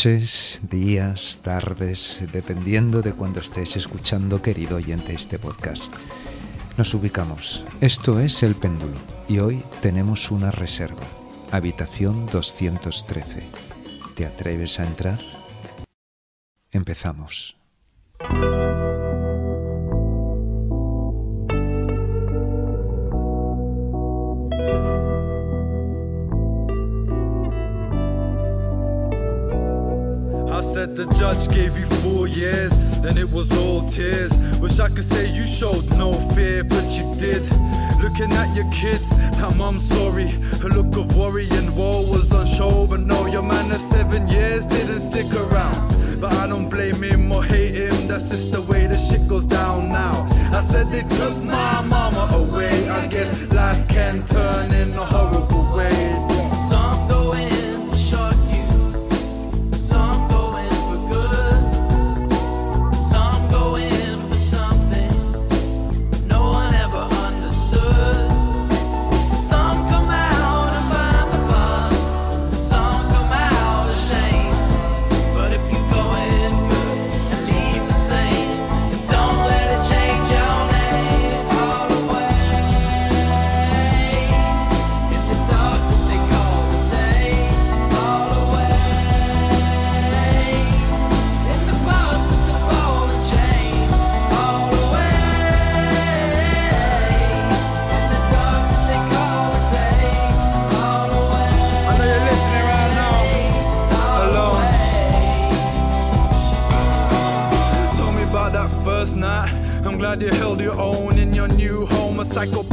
Noches, días, tardes, dependiendo de cuando estés escuchando, querido oyente, este podcast. Nos ubicamos. Esto es El Péndulo y hoy tenemos una reserva. Habitación 213. ¿Te atreves a entrar? Empezamos. It was all tears. Wish I could say you showed no fear, but you did. Looking at your kids, now mum's sorry. Her look of worry and woe was on show, but no, your man of seven years didn't stick around. But I don't blame him or hate him, that's just the way the shit goes down now. I said they took my mama away, I guess life can turn in a horrible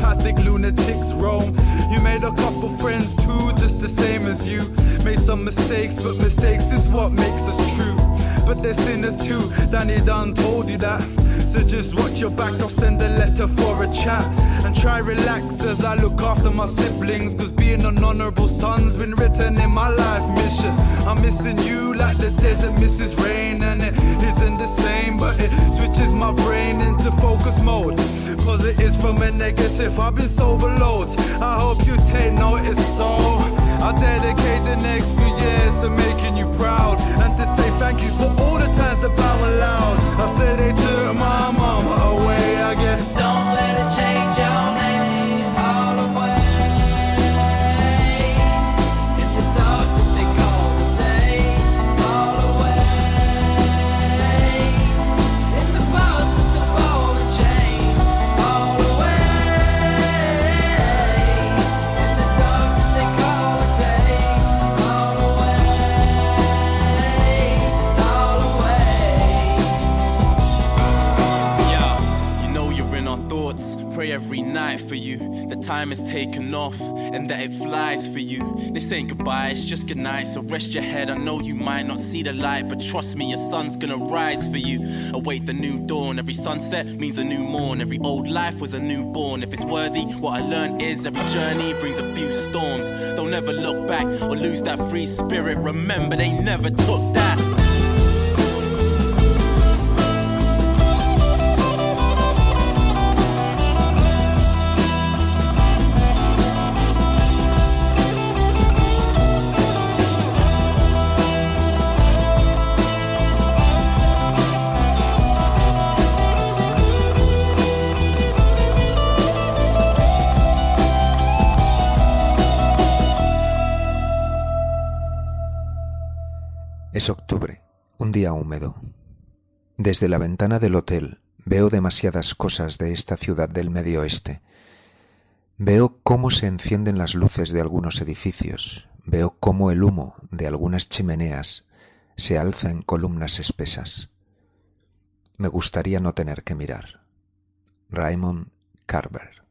psychopathic lunatics roam. You made a couple friends too, just the same as you. Made some mistakes, but mistakes is what makes us true. But they're sinners too. Danny Dunn told you that. So just watch your back, I'll send a letter for a chat. And try relax as I look after my siblings. Cause being an honorable son's been written in my life mission. I'm missing you like the desert misses rain. And it isn't the same, but it switches my brain into focus mode. Cause it is from a negative, I've been sober loads. I hope you take notice, so I'll dedicate the next few years to making proud. And to say thank you for all the times that I were loud. I said they took my mama time is taken off and that it flies for you. This ain't goodbye, it's just goodnight. So rest your head. I know you might not see the light, but trust me, your sun's gonna rise for you. Await the new dawn. Every sunset means a new morn. Every old life was a newborn. If it's worthy, what I learned is every journey brings a few storms. Don't ever look back or lose that free spirit. Remember, they never took that. Día húmedo. Desde la ventana del hotel veo demasiadas cosas de esta ciudad del medio oeste. Veo cómo se encienden las luces de algunos edificios, veo cómo el humo de algunas chimeneas se alza en columnas espesas. me gustaría no tener que mirar. Raymond Carver.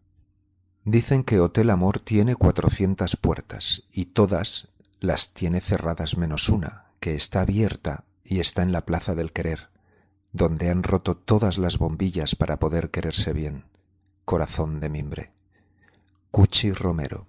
Dicen que Hotel Amor tiene 400 puertas y todas las tiene cerradas menos una, que está abierta y está en la Plaza del Querer, donde han roto todas las bombillas para poder quererse bien. Corazón de mimbre. Cuchi Romero.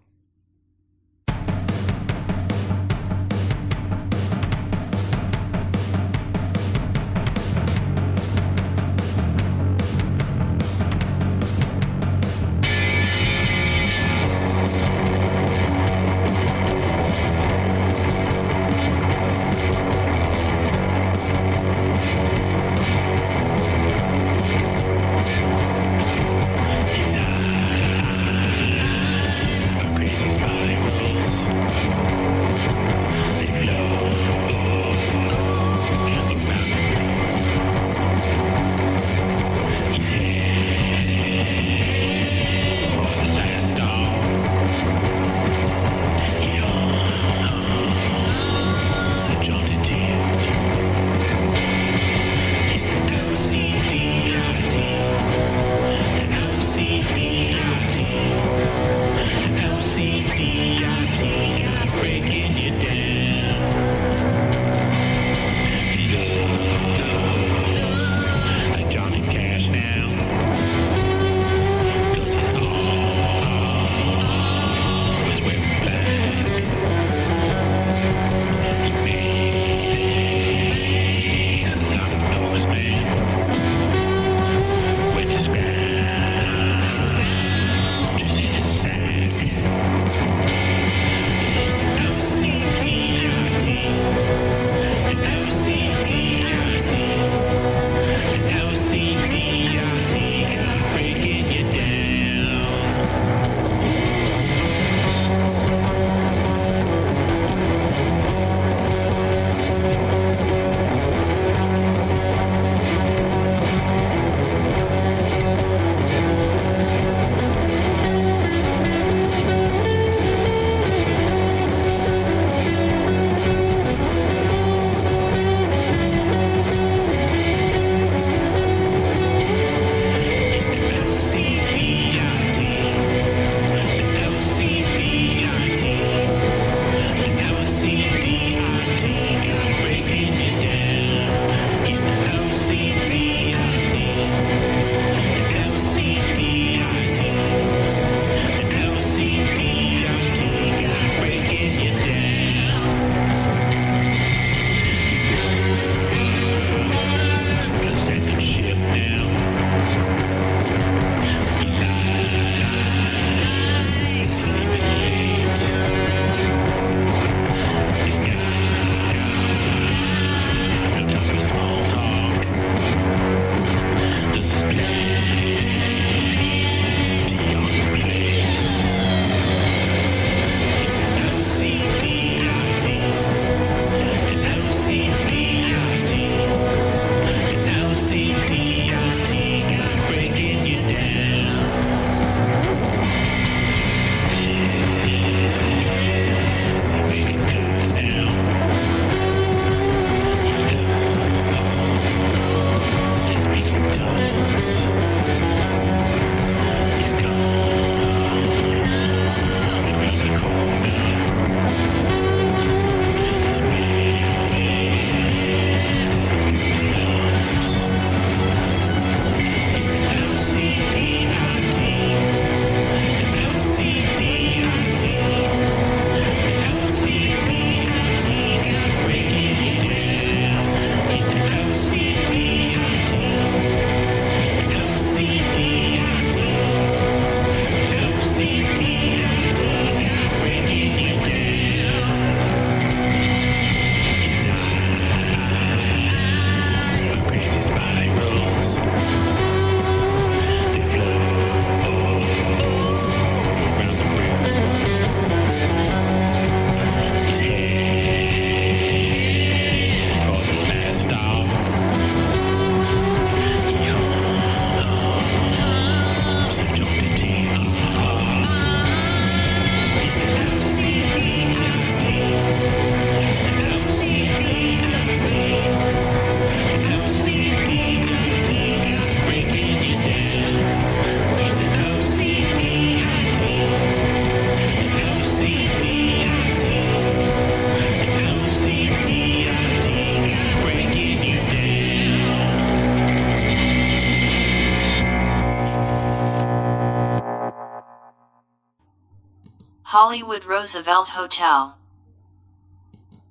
Roosevelt Hotel.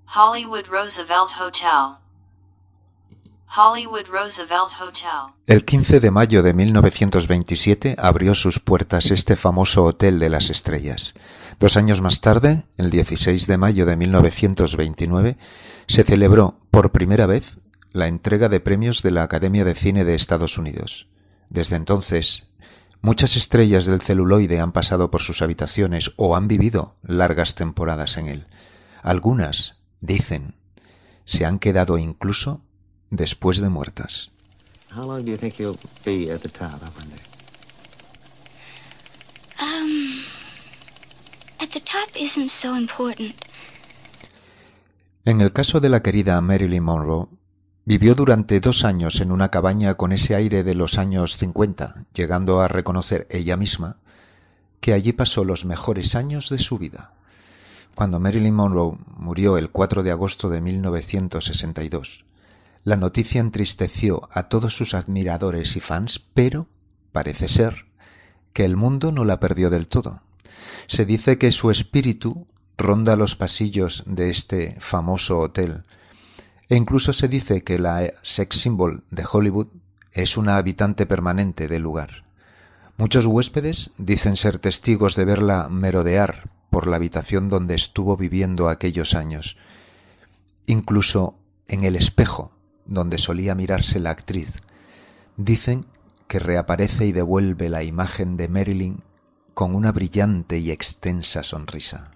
Hollywood Roosevelt Hotel. Hollywood Roosevelt Hotel. El 15 de mayo de 1927 abrió sus puertas este famoso Hotel de las Estrellas. Dos años más tarde, el 16 de mayo de 1929, se celebró por primera vez la entrega de premios de la Academia de Cine de Estados Unidos. Desde entonces, muchas estrellas del celuloide han pasado por sus habitaciones o han vivido largas temporadas en él. Algunas, dicen, se han quedado incluso después de muertas. How long do you think you'll be at the top, I wonder? Um, at the top isn't so important. En el caso de la querida Marilyn Monroe, vivió durante dos años en una cabaña con ese aire de los años 50, llegando a reconocer ella misma que allí pasó los mejores años de su vida. Cuando Marilyn Monroe murió el 4 de agosto de 1962, la noticia entristeció a todos sus admiradores y fans, pero parece ser que el mundo no la perdió del todo. Se dice que su espíritu ronda los pasillos de este famoso hotel, e incluso se dice que la sex symbol de Hollywood es una habitante permanente del lugar. Muchos huéspedes dicen ser testigos de verla merodear por la habitación donde estuvo viviendo aquellos años. Incluso en el espejo donde solía mirarse la actriz, dicen que reaparece y devuelve la imagen de Marilyn con una brillante y extensa sonrisa.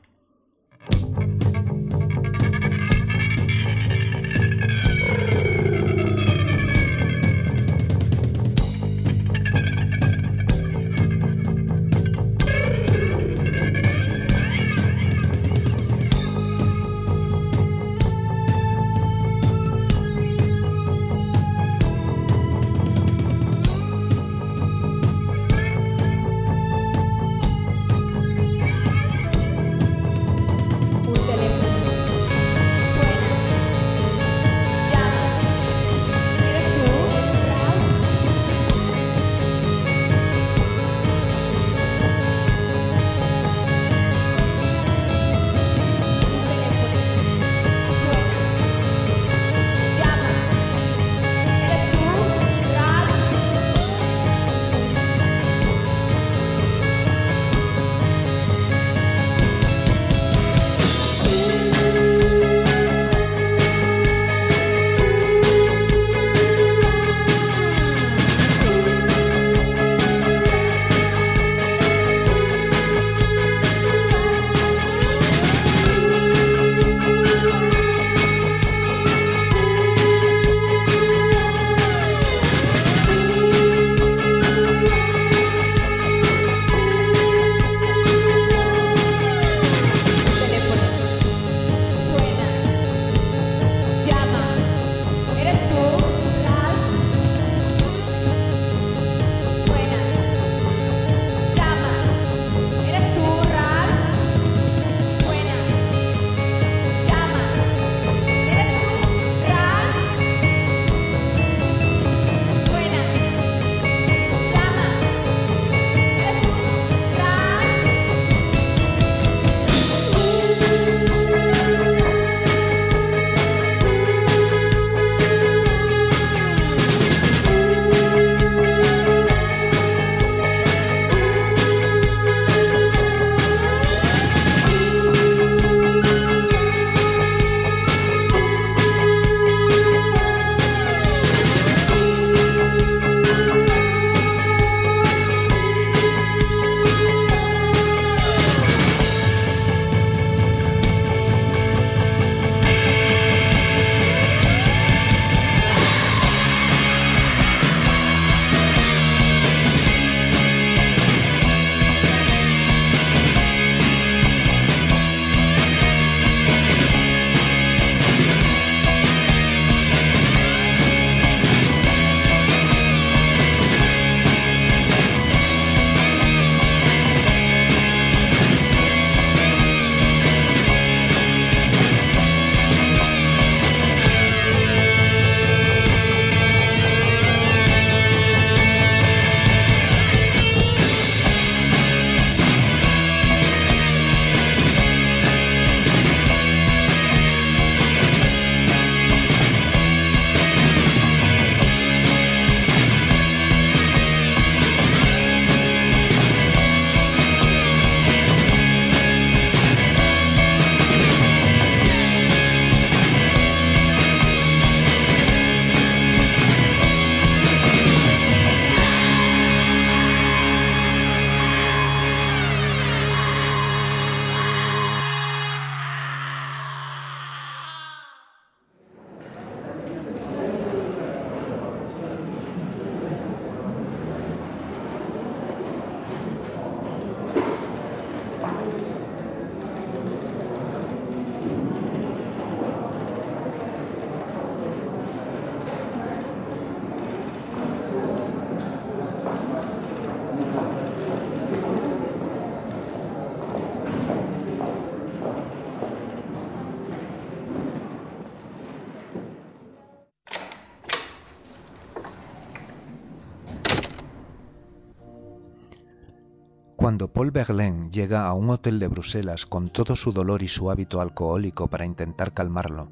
Cuando Paul Verlaine llega a un hotel de Bruselas con todo su dolor y su hábito alcohólico para intentar calmarlo,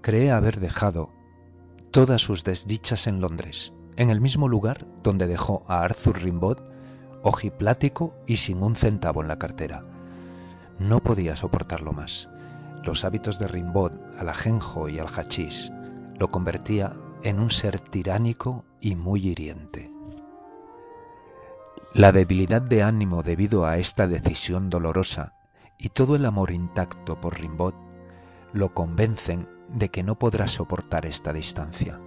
cree haber dejado todas sus desdichas en Londres, en el mismo lugar donde dejó a Arthur Rimbaud, ojiplático y sin un centavo en la cartera. No podía soportarlo más. Los hábitos de Rimbaud al ajenjo y al hachís lo convertía en un ser tiránico y muy hiriente. La debilidad de ánimo debido a esta decisión dolorosa y todo el amor intacto por Rimbaud lo convencen de que no podrá soportar esta distancia.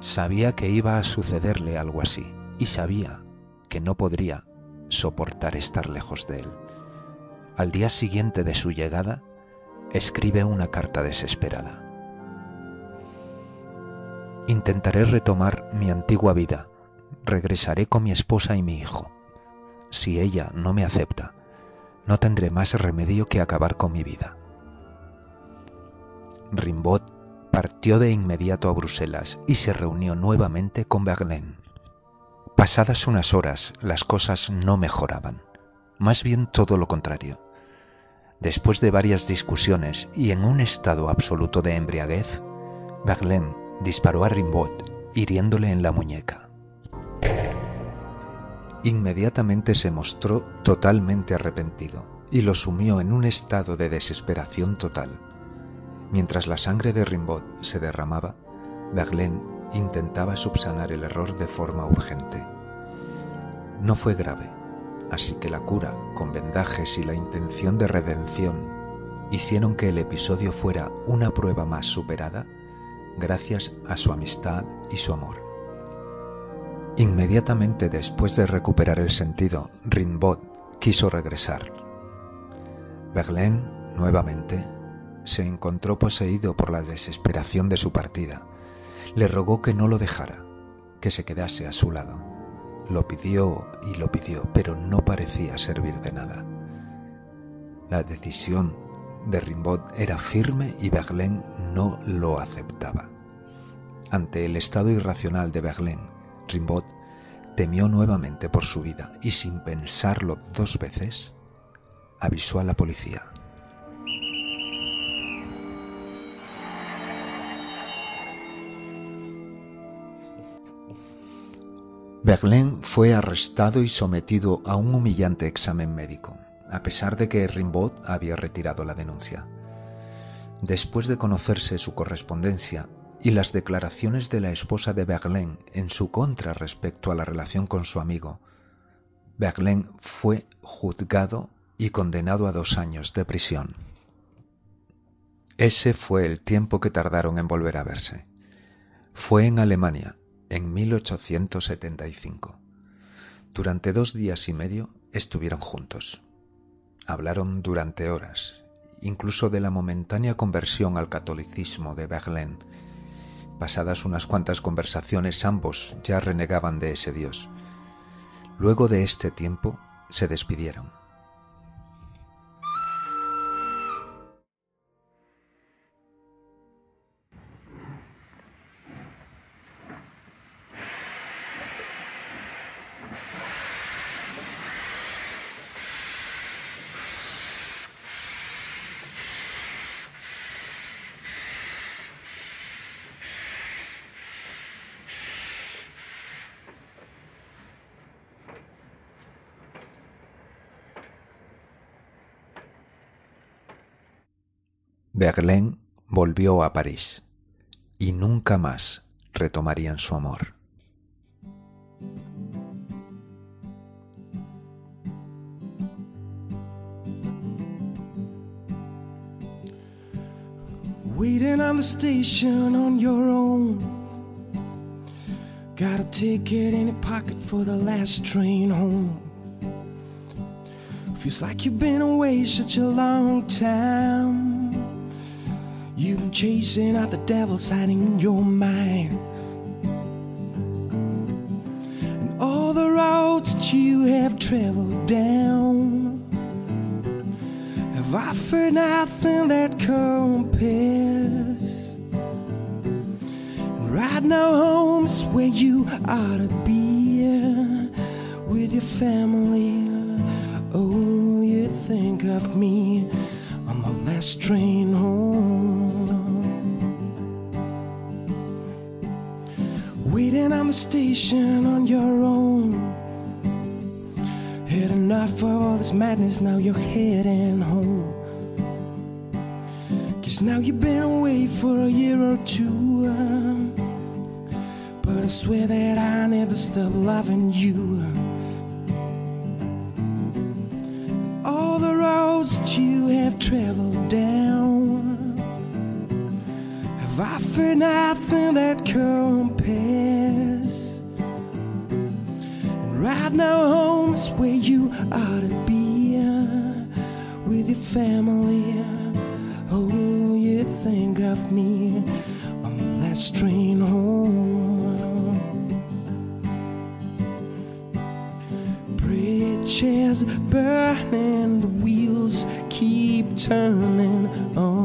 Sabía que iba a sucederle algo así y sabía que no podría soportar estar lejos de él. Al día siguiente de su llegada, escribe una carta desesperada. Intentaré retomar mi antigua vida. Regresaré con mi esposa y mi hijo. Si ella no me acepta, no tendré más remedio que acabar con mi vida. Rimbaud partió de inmediato a Bruselas y se reunió nuevamente con Verlaine. Pasadas unas horas, las cosas no mejoraban, más bien todo lo contrario. Después de varias discusiones y en un estado absoluto de embriaguez, Verlaine disparó a Rimbaud, hiriéndole en la muñeca. Inmediatamente se mostró totalmente arrepentido y lo sumió en un estado de desesperación total. Mientras la sangre de Rimbaud se derramaba, Verlaine intentaba subsanar el error de forma urgente. No fue grave, así que la cura, con vendajes y la intención de redención hicieron que el episodio fuera una prueba más superada gracias a su amistad y su amor. Inmediatamente después de recuperar el sentido, Rimbaud quiso regresar. Verlaine, nuevamente, se encontró poseído por la desesperación de su partida. Le rogó que no lo dejara, que se quedase a su lado. Lo pidió y lo pidió, pero no parecía servir de nada. La decisión de Rimbaud era firme y Verlaine no lo aceptaba. Ante el estado irracional de Verlaine, Rimbaud temió nuevamente por su vida y sin pensarlo dos veces, avisó a la policía. Verlaine fue arrestado y sometido a un humillante examen médico, a pesar de que Rimbaud había retirado la denuncia. Después de conocerse su correspondencia y las declaraciones de la esposa de Verlaine en su contra respecto a la relación con su amigo, Verlaine fue juzgado y condenado a dos años de prisión. Ese fue el tiempo que tardaron en volver a verse. Fue en Alemania, en 1875. Durante dos días y medio estuvieron juntos. Hablaron durante horas, incluso de la momentánea conversión al catolicismo de Verlaine. Pasadas unas cuantas conversaciones ambos ya renegaban de ese Dios. Luego de este tiempo se despidieron. Verlaine volvió a París y nunca más retomarían su amor. Waiting on the station on your own. Got a ticket in your pocket for the last train home. Feels like you've been away such a long time. Chasing out the devils hiding in your mind. And all the roads that you have traveled down have offered nothing that compares. And right now, home's where you ought to be with your family. Only think of me on the last train station on your own. Had enough of all this madness, now you're heading home. Cause now you've been away for a year or two. um, but I swear that I never stop loving you. All the roads that you have traveled down have offered nothing that compares. Right now, home's where you ought to be uh, with your family. Oh, you think of me on the last train home. Bridges burning, the wheels keep turning on.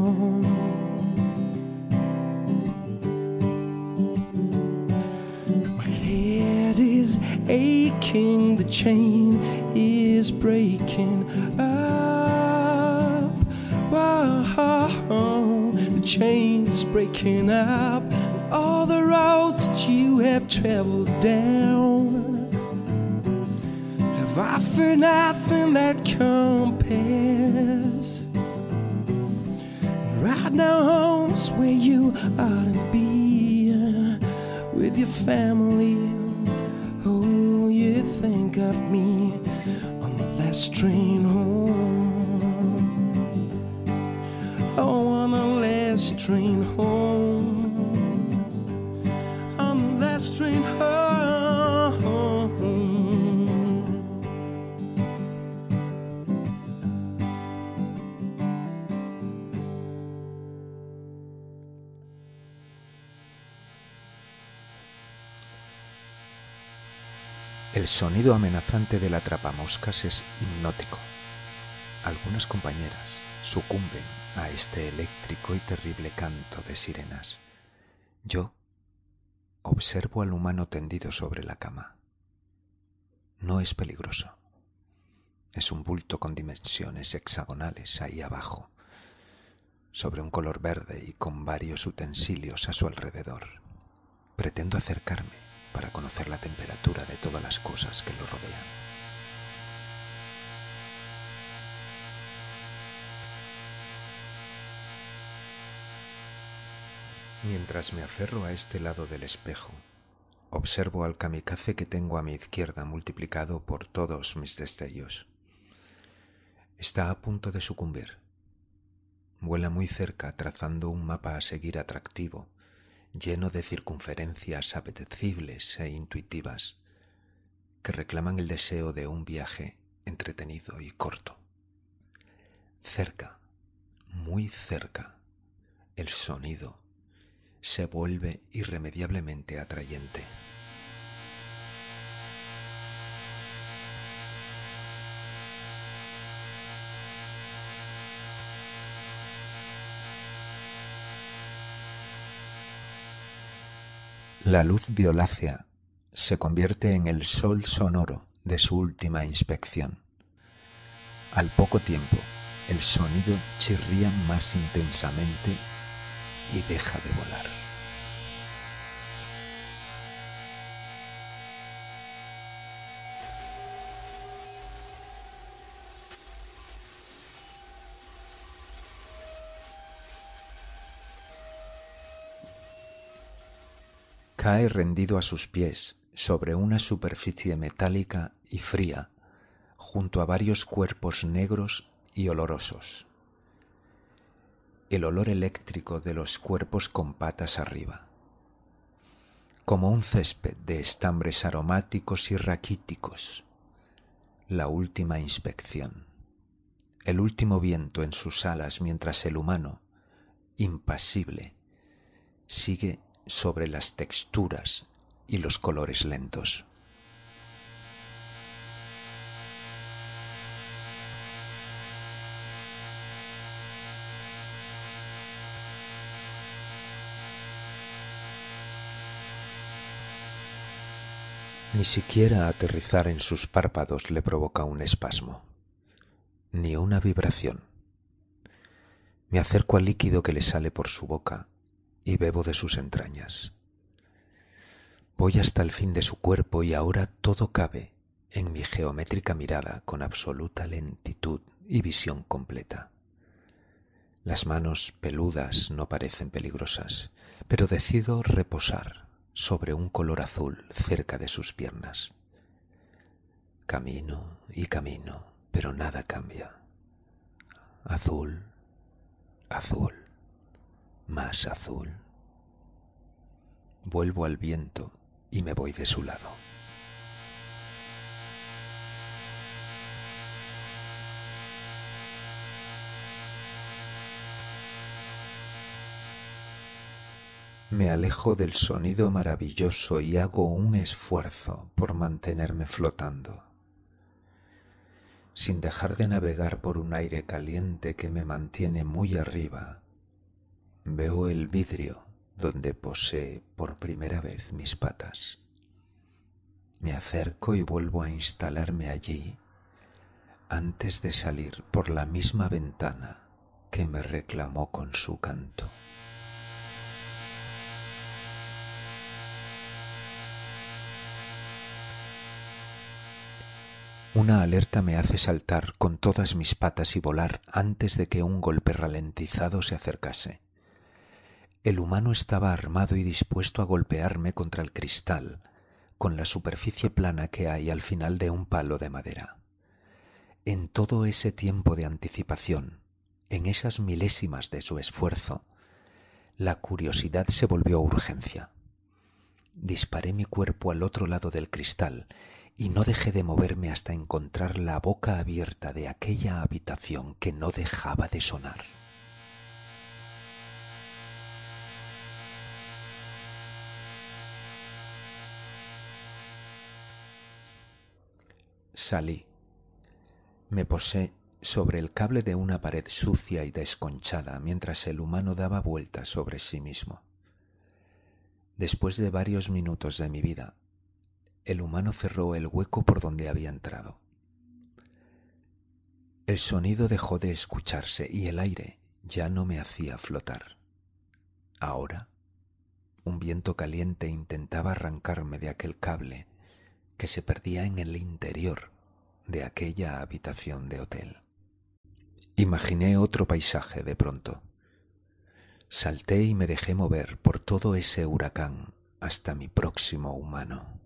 Chain is breaking up. Whoa, the chain is breaking up. And all the roads that you have traveled down have offered nothing that compares. Right now, home's where you ought to be uh, with your family. Think of me on the last train sonido amenazante del atrapamoscas es hipnótico. Algunas compañeras sucumben a este eléctrico y terrible canto de sirenas. Yo observo al humano tendido sobre la cama. No es peligroso. Es un bulto con dimensiones hexagonales ahí abajo, sobre un color verde y con varios utensilios a su alrededor. Pretendo acercarme para conocer la temperatura de todas las cosas que lo rodean. Mientras me aferro a este lado del espejo, observo al kamikaze que tengo a mi izquierda multiplicado por todos mis destellos. Está a punto de sucumbir. Vuela muy cerca trazando un mapa a seguir atractivo, lleno de circunferencias apetecibles e intuitivas que reclaman el deseo de un viaje entretenido y corto. Cerca, muy cerca, el sonido se vuelve irremediablemente atrayente. La luz violácea se convierte en el sol sonoro de su última inspección. Al poco tiempo, el sonido chirría más intensamente y deja de volar. Cae rendido a sus pies sobre una superficie metálica y fría, junto a varios cuerpos negros y olorosos. El olor eléctrico de los cuerpos con patas arriba. Como un césped de estambres aromáticos y raquíticos. La última inspección. El último viento en sus alas mientras el humano, impasible, sigue sobre las texturas y los colores lentos. Ni siquiera aterrizar en sus párpados le provoca un espasmo. ni una vibración. Me acerco al líquido que le sale por su boca y bebo de sus entrañas. Voy hasta el fin de su cuerpo y ahora todo cabe en mi geométrica mirada con absoluta lentitud y visión completa. Las manos peludas no parecen peligrosas, pero decido reposar sobre un color azul cerca de sus piernas. Camino y camino, pero nada cambia. Azul, azul, más azul. Vuelvo al viento y me voy de su lado. Me alejo del sonido maravilloso y hago un esfuerzo por mantenerme flotando, sin dejar de navegar por un aire caliente que me mantiene muy arriba. Veo el vidrio donde posee por primera vez mis patas. Me acerco y vuelvo a instalarme allí antes de salir por la misma ventana que me reclamó con su canto. Una alerta me hace saltar con todas mis patas y volar antes de que un golpe ralentizado se acercase. El humano estaba armado y dispuesto a golpearme contra el cristal, con la superficie plana que hay al final de un palo de madera. En todo ese tiempo de anticipación, en esas milésimas de su esfuerzo, la curiosidad se volvió urgencia. Disparé mi cuerpo al otro lado del cristal y no dejé de moverme hasta encontrar la boca abierta de aquella habitación que no dejaba de sonar. Salí. Me posé sobre el cable de una pared sucia y desconchada mientras el humano daba vueltas sobre sí mismo. Después de varios minutos de mi vida, el humano cerró el hueco por donde había entrado. El sonido dejó de escucharse y el aire ya no me hacía flotar. Ahora, un viento caliente intentaba arrancarme de aquel cable que se perdía en el interior de aquella habitación de hotel. Imaginé otro paisaje de pronto. Salté y me dejé mover por todo ese huracán hasta mi próximo humano.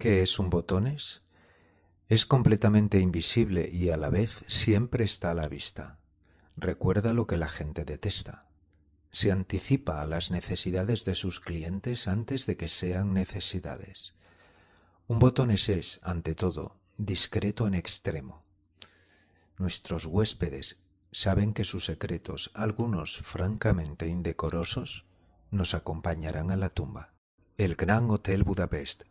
¿Qué es un botones? Es completamente invisible y a la vez siempre está a la vista. Recuerda lo que la gente detesta. Se anticipa a las necesidades de sus clientes antes de que sean necesidades. Un botones es, ante todo, discreto en extremo. Nuestros huéspedes saben que sus secretos, algunos francamente indecorosos, nos acompañarán a la tumba. El Gran Hotel Budapest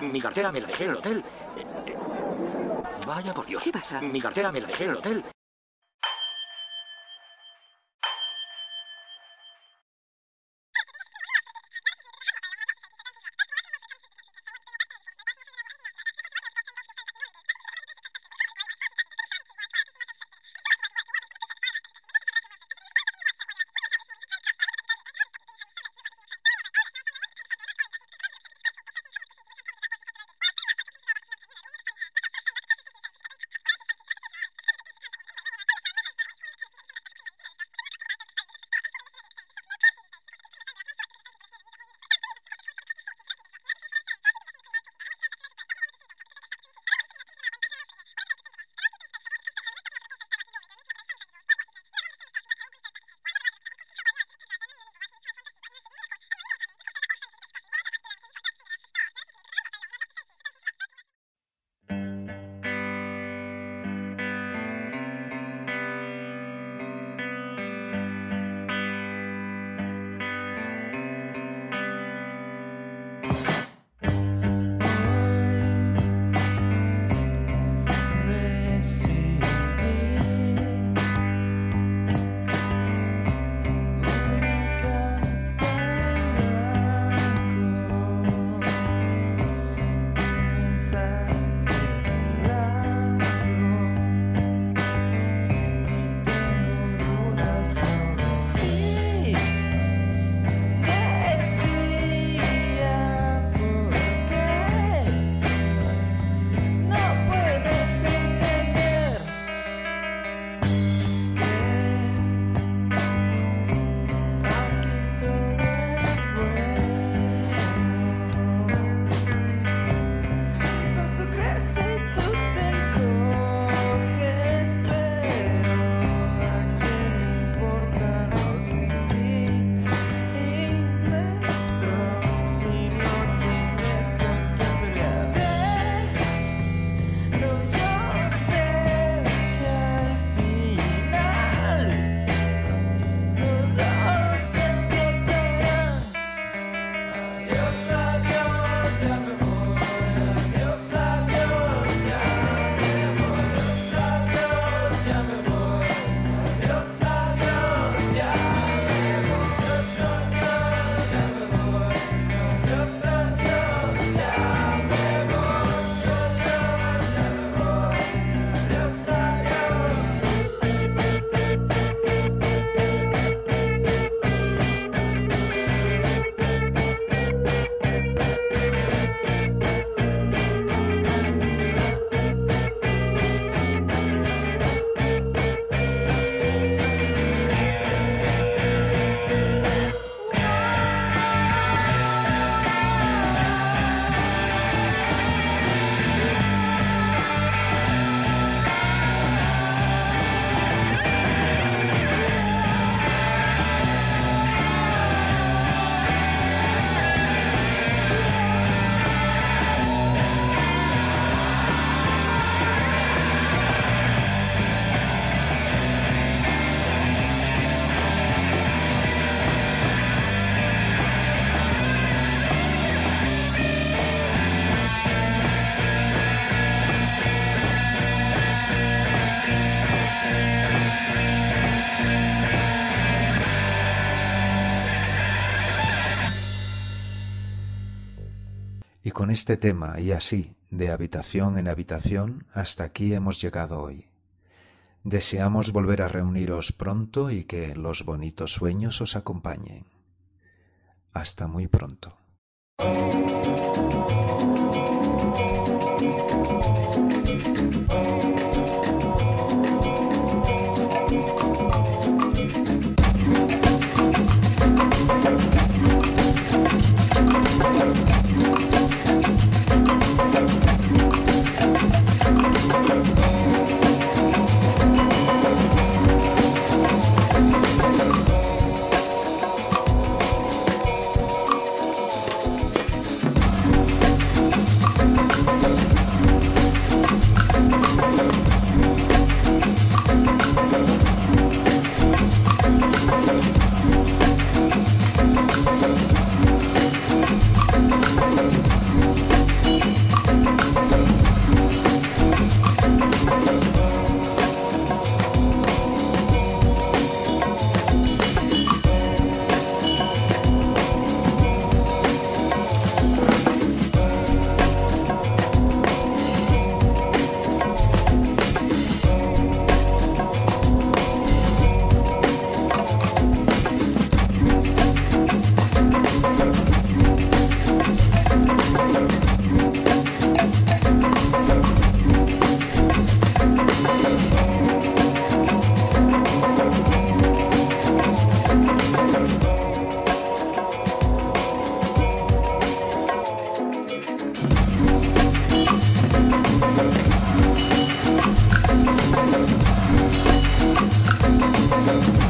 Mi cartera me la dejé en el hotel. Eh, eh, vaya por Dios. ¿Qué pasa? Mi cartera me la dejé en el hotel. con este tema y así, de habitación en habitación, hasta aquí hemos llegado hoy. Deseamos volver a reuniros pronto y que los bonitos sueños os acompañen. Hasta muy pronto. 감사합니다.